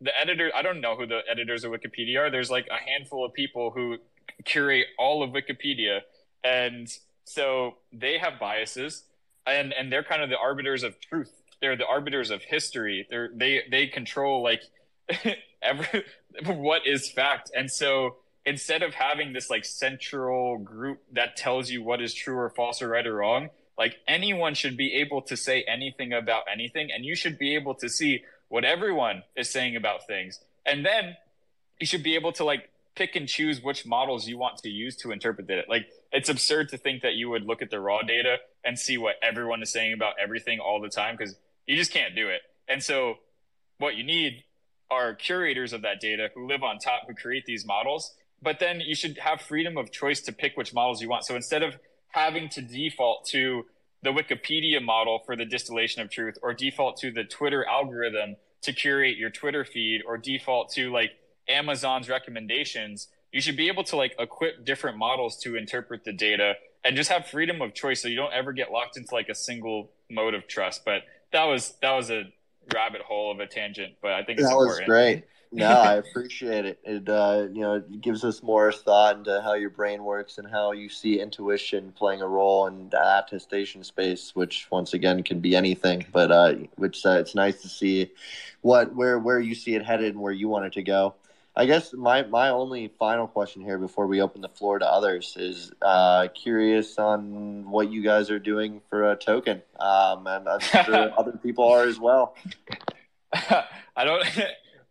the editor, I don't know who the editors of Wikipedia are. There's like a handful of people who curate all of Wikipedia. And so they have biases and, and they're kind of the arbiters of truth. They're the arbiters of history. They're, they, they control like [laughs] every, what is fact. And so instead of having this like central group that tells you what is true or false or right or wrong, like anyone should be able to say anything about anything, and you should be able to see what everyone is saying about things. And then you should be able to like pick and choose which models you want to use to interpret it. Like it's absurd to think that you would look at the raw data and see what everyone is saying about everything all the time because you just can't do it. And so what you need are curators of that data who live on top who create these models. But then you should have freedom of choice to pick which models you want. So instead of having to default to the Wikipedia model for the distillation of truth or default to the Twitter algorithm to curate your Twitter feed or default to like Amazon's recommendations, you should be able to like equip different models to interpret the data and just have freedom of choice so you don't ever get locked into like a single mode of trust. But that was that was a rabbit hole of a tangent, but I think that was great [laughs] no, I appreciate it. It uh, you know it gives us more thought into how your brain works and how you see intuition playing a role in the attestation space, which once again can be anything. But uh, which uh, it's nice to see what where where you see it headed and where you want it to go. I guess my my only final question here before we open the floor to others is uh, curious on what you guys are doing for a token, um, and I'm sure [laughs] other people are as well. [laughs] I don't. [laughs]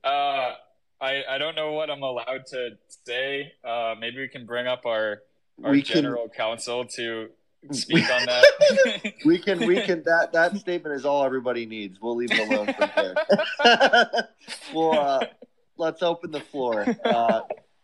Uh, I I don't know what I'm allowed to say. Uh, maybe we can bring up our our we general can, counsel to speak on that. we can we can that that statement is all everybody needs. We'll leave it alone from there. well, uh, let's open the floor. [laughs] Uh,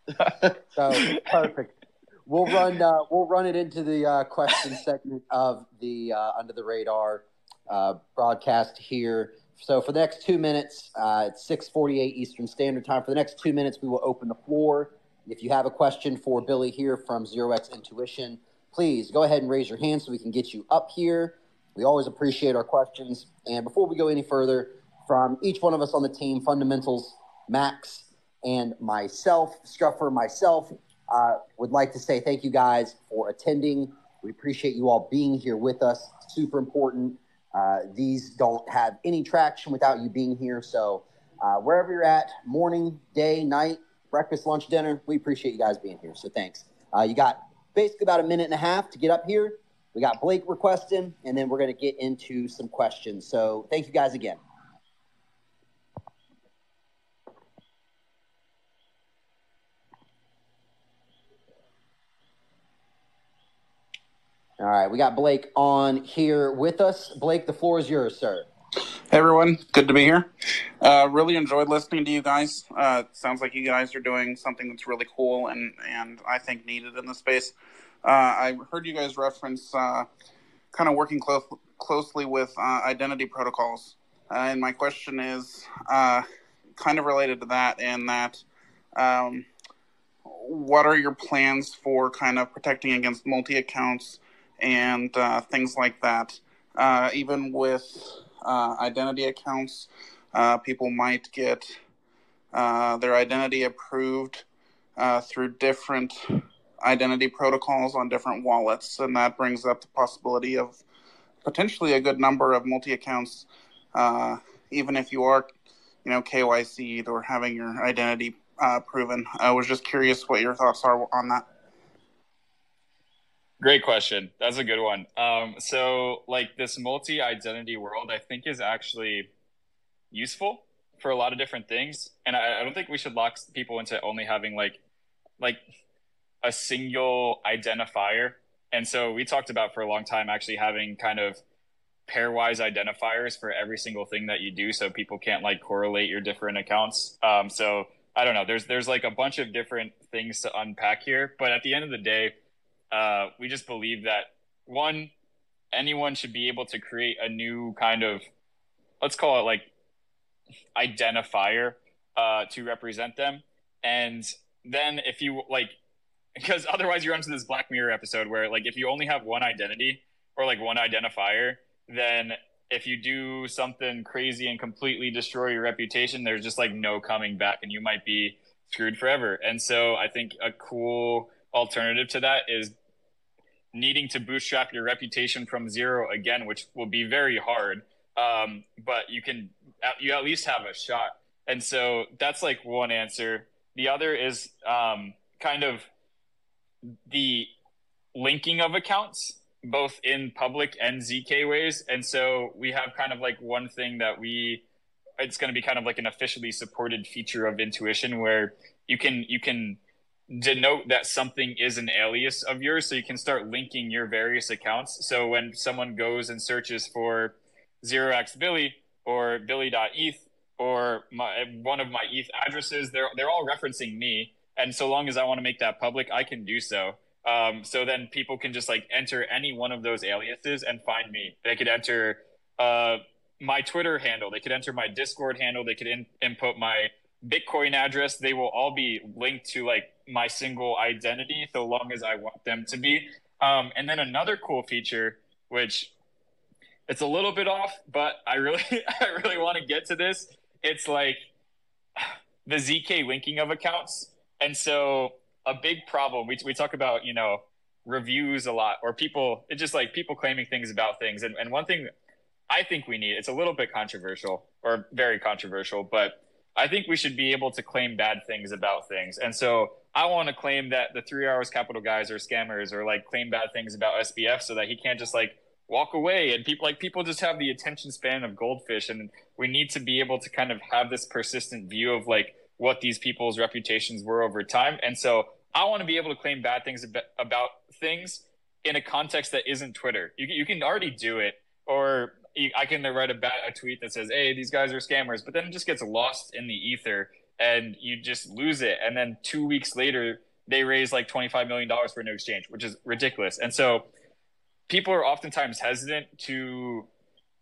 [laughs] so perfect. We'll run uh, we'll run it into the uh, question segment of the uh, under the radar uh, broadcast here. So for the next two minutes, uh, it's 6:48 Eastern Standard Time. For the next two minutes, we will open the floor. If you have a question for Billy here from Zero X Intuition, please go ahead and raise your hand so we can get you up here. We always appreciate our questions. And before we go any further, from each one of us on the team, Fundamentals, Max, and myself, Struffer, myself, uh, would like to say thank you guys for attending. We appreciate you all being here with us. Super important. Uh, these don't have any traction without you being here. So, uh, wherever you're at, morning, day, night, breakfast, lunch, dinner, we appreciate you guys being here. So, thanks. Uh, you got basically about a minute and a half to get up here. We got Blake requesting, and then we're going to get into some questions. So, thank you guys again. All right, we got Blake on here with us. Blake, the floor is yours, sir. Hey everyone, good to be here. Uh, really enjoyed listening to you guys. Uh, sounds like you guys are doing something that's really cool and, and I think needed in the space. Uh, I heard you guys reference uh, kind of working close, closely with uh, identity protocols. Uh, and my question is kind of related to that, in that um, what are your plans for kind of protecting against multi accounts and things like that? even with uh, identity accounts. Uh, people might get uh, their identity approved uh, through different identity protocols on different wallets, and that brings up the possibility of potentially a good number of multi accounts, uh, even if you are, you know, KYC'd or having your identity uh, proven. I was just curious what your thoughts are on that. Great question. That's a good one. Um, so, like this multi identity world, I think is actually useful for a lot of different things, and I, I, don't think we should lock people into only having like like a single identifier. And so, we talked about for a long time actually having kind of pairwise identifiers for every single thing that you do, so people can't like correlate your different accounts. Um, so, I don't know. There's there's like a bunch of different things to unpack here, but at the end of the day uh, we just believe that one, anyone should be able to create a new kind of, let's call it like identifier uh, to represent them. And then if you like, [laughs] because otherwise you run into this Black Mirror episode where like if you only have one identity or like one identifier, then if you do something crazy and completely destroy your reputation, there's just like no coming back and you might be screwed forever. And so I think a cool alternative to that is needing to bootstrap your reputation from zero again, which will be very hard. Um, but you can, you at least have a shot. And so that's like one answer. The other is um, kind of the linking of accounts, both in public and ZK ways. And so we have kind of like one thing that we, it's going to be kind of like an officially supported feature of Intuition where you can, you can, denote that something is an alias of yours so you can start linking your various accounts. So when someone goes and searches for 0xbilly or billy.eth or my, one of my eth addresses they're, they're all referencing me. And so long as i want to make that public i can do so. Um, so then people can just like enter any one of those aliases and find me. They could enter uh, my twitter handle. They could enter my discord handle. They could in, input my bitcoin address they will all be linked to like my single identity so long as I want them to be. Um, and then another cool feature, which it's a little bit off, but I really, [laughs] I really want to get to this. It's like the ZK linking of accounts. And so a big problem, we, we talk about, you know, reviews a lot or people, it's just like people claiming things about things. And, and one thing I think we need, it's a little bit controversial or very controversial, but I think we should be able to claim bad things about things. And so I want to claim that the Three Arrows Capital guys are scammers or like claim bad things about SBF so that he can't just like walk away. And people like people just have the attention span of goldfish and we need to be able to kind of have this persistent view of like what these people's reputations were over time. And so i want to be able to claim bad things about things in a context that isn't twitter. You, you can already do it or i can write a, bad, a tweet that says hey these guys are scammers but then it just gets lost in the ether and you just lose it. And then two weeks later, they raise like $25 million for a new exchange, which is ridiculous. And so people are oftentimes hesitant to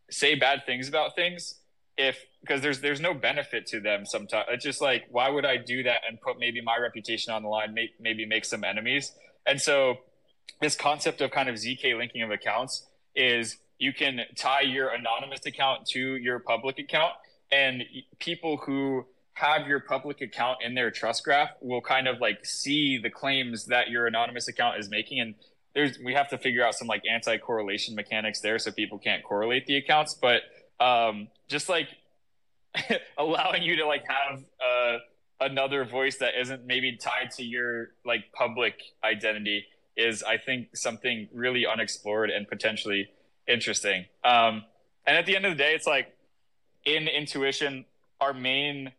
say bad things about things if because there's there's no benefit to them sometimes it's just like why would i do that and put maybe my reputation on the line may, maybe make some enemies and so this concept of kind of zk linking of accounts is you can tie your anonymous account to your public account and people who have your public account in their trust graph will kind of like see the claims that your anonymous account is making and there's we have to figure out some like anti-correlation mechanics there so people can't correlate the accounts but um just like [laughs] allowing you to like have uh another voice that isn't maybe tied to your like public identity is i think something really unexplored and potentially interesting um and at the end of the day it's like in intuition our main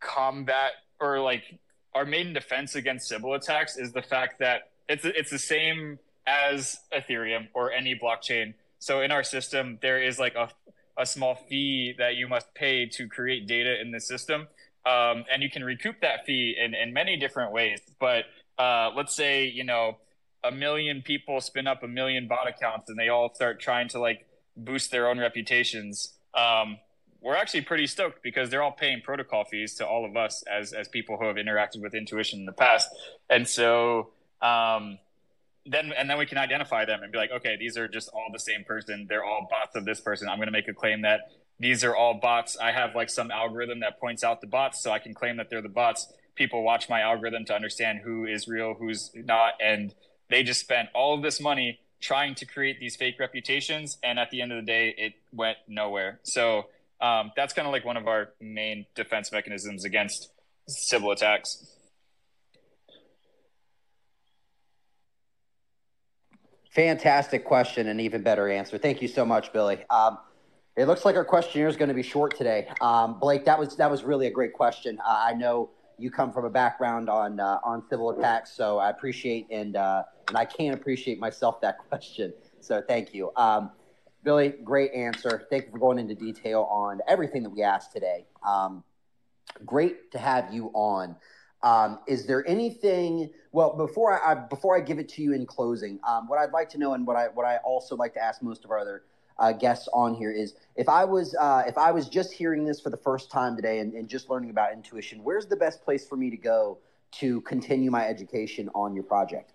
combat or like our main defense against Sybil attacks is the fact that it's it's the same as Ethereum or any blockchain. So in our system, there is like a, a small fee that you must pay to create data in the system. Um, and you can recoup that fee in, in many different ways. But uh, let's say, you know, a million people spin up a million bot accounts and they all start trying to like boost their own reputations. Um, we're actually pretty stoked because they're all paying protocol fees to all of us as as people who have interacted with intuition in the past. And so um, then and then we can identify them and be like okay these are just all the same person. They're all bots of this person. I'm going to make a claim that these are all bots. I have like some algorithm that points out the bots so i can claim that they're the bots. People watch my algorithm to understand who is real who's not and they just spent all of this money trying to create these fake reputations and at the end of the day it went nowhere so um, that's kind of like one of our main defense mechanisms against Sybil attacks. Fantastic question and even better answer. Thank you so much, Billy. Um, it looks like our questionnaire is going to be short today. Um, Blake, that was that was really a great question. Uh, I know you come from a background on uh, on Sybil attacks, so I appreciate and uh, and I can't appreciate myself that [laughs] question. So thank you. Um, Billy, great answer. Thank you for going into detail on everything that we asked today. Um, great to have you on. Um, is there anything? Well, before I, I, before I give it to you in closing, um, what I'd like to know, and what I what I also like to ask most of our other uh, guests on here is, if I was uh, if I was just hearing this for the first time today and, and just learning about intuition, where's the best place for me to go to continue my education on your project?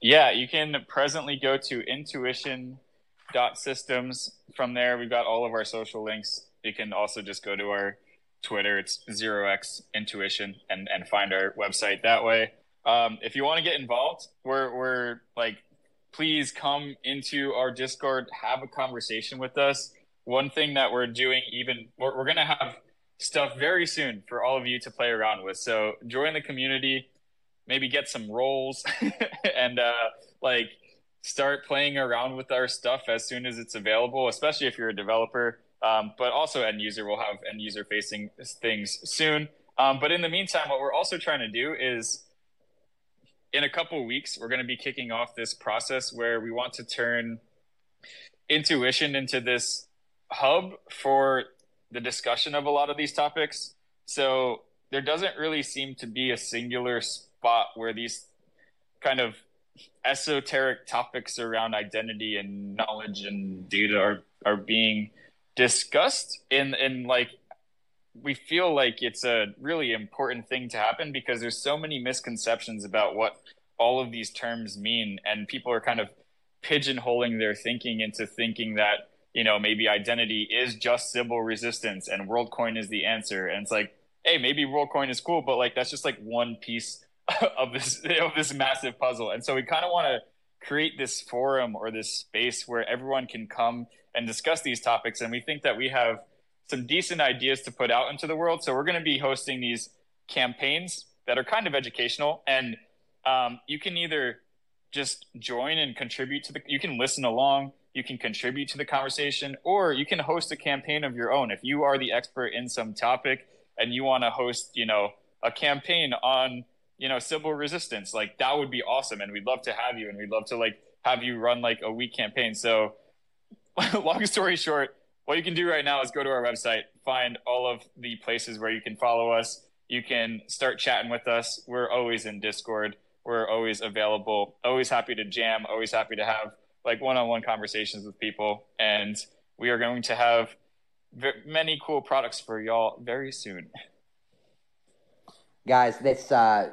Yeah, you can presently go to intuition dot systems. From there, we've got all of our social links. You can also just go to our Twitter. It's zero x intuition and and find our website that way. Um, if you want to get involved, we're we're like, please come into our Discord, have a conversation with us. One thing that we're doing, even we're, we're gonna have stuff very soon for all of you to play around with. So join the community, maybe get some roles, [laughs] and uh, like start playing around with our stuff as soon as it's available, especially if you're a developer. Um, but also end user will have end user facing things soon. Um, but in the meantime, what we're also trying to do is in a couple weeks, we're going to be kicking off this process where we want to turn intuition into this hub for the discussion of a lot of these topics. So there doesn't really seem to be a singular spot where these kind of esoteric topics around identity and knowledge and data are are being discussed in in like we feel like it's a really important thing to happen because there's so many misconceptions about what all of these terms mean and people are kind of pigeonholing their thinking into thinking that you know maybe identity is just Sybil resistance and worldcoin is the answer and it's like hey maybe worldcoin is cool but like that's just like one piece [laughs] of this of this massive puzzle. And so we kind of want to create this forum or this space where everyone can come and discuss these topics. And we think that we have some decent ideas to put out into the world. So we're going to be hosting these campaigns that are kind of educational, and um, you can either just join and contribute to the. You can listen along. You can contribute to the conversation, or you can host a campaign of your own. If you are the expert in some topic and you want to host, you know, a campaign on you know, Sybil resistance, like that would be awesome. And we'd love to have you and we'd love to like have you run like a week campaign. So [laughs] long story short, what you can do right now is go to our website, find all of the places where you can follow us. You can start chatting with us. We're always in Discord. We're always available, always happy to jam, always happy to have like one-on-one conversations with people. And we are going to have many cool products for y'all very soon. Guys, this uh,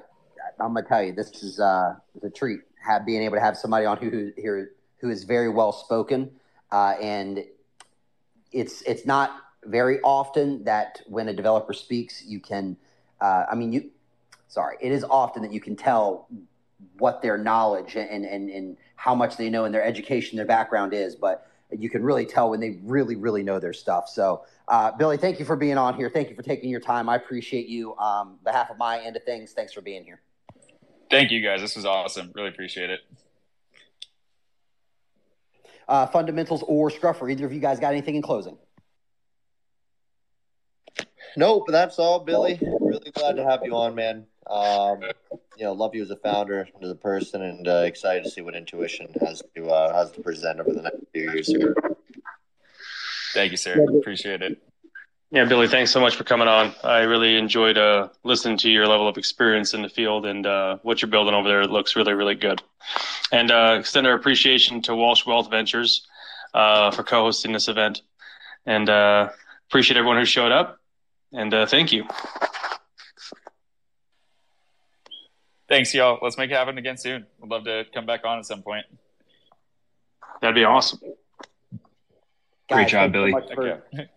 I'm gonna tell you, this is uh, a treat. Have being able to have somebody on who here who is very well spoken, uh, and it's it's not very often that when a developer speaks, you can. Uh, I mean, you. Sorry, it is often that you can tell what their knowledge and, and, and how much they know and their education, their background is, but you can really tell when they really, really know their stuff. So, uh, Billy, thank you for being on here. Thank you for taking your time. I appreciate you. Um, behalf of my end of things, thanks for being here. Thank you guys. This was awesome. Really appreciate it. Uh, fundamentals or Scruffer, either of you guys got anything in closing? Nope, that's all, Billy. Really glad to have you on, man. Um, you know, love you as a founder, as a person, and uh, excited to see what Intuition has to uh, has to present over the next few years. Here. Thank you, sir. Appreciate it. Yeah, Billy, thanks so much for coming on. I really enjoyed uh, listening to your level of experience in the field and uh, what you're building over there. It looks really, really good. And uh, extend our appreciation to Walsh Wealth Ventures uh, for co-hosting this event. And uh, appreciate everyone who showed up. And uh, thank you. Thanks, y'all. Let's make it happen again soon. We'd love to come back on at some point. That'd be awesome. Great job, Billy. so [laughs]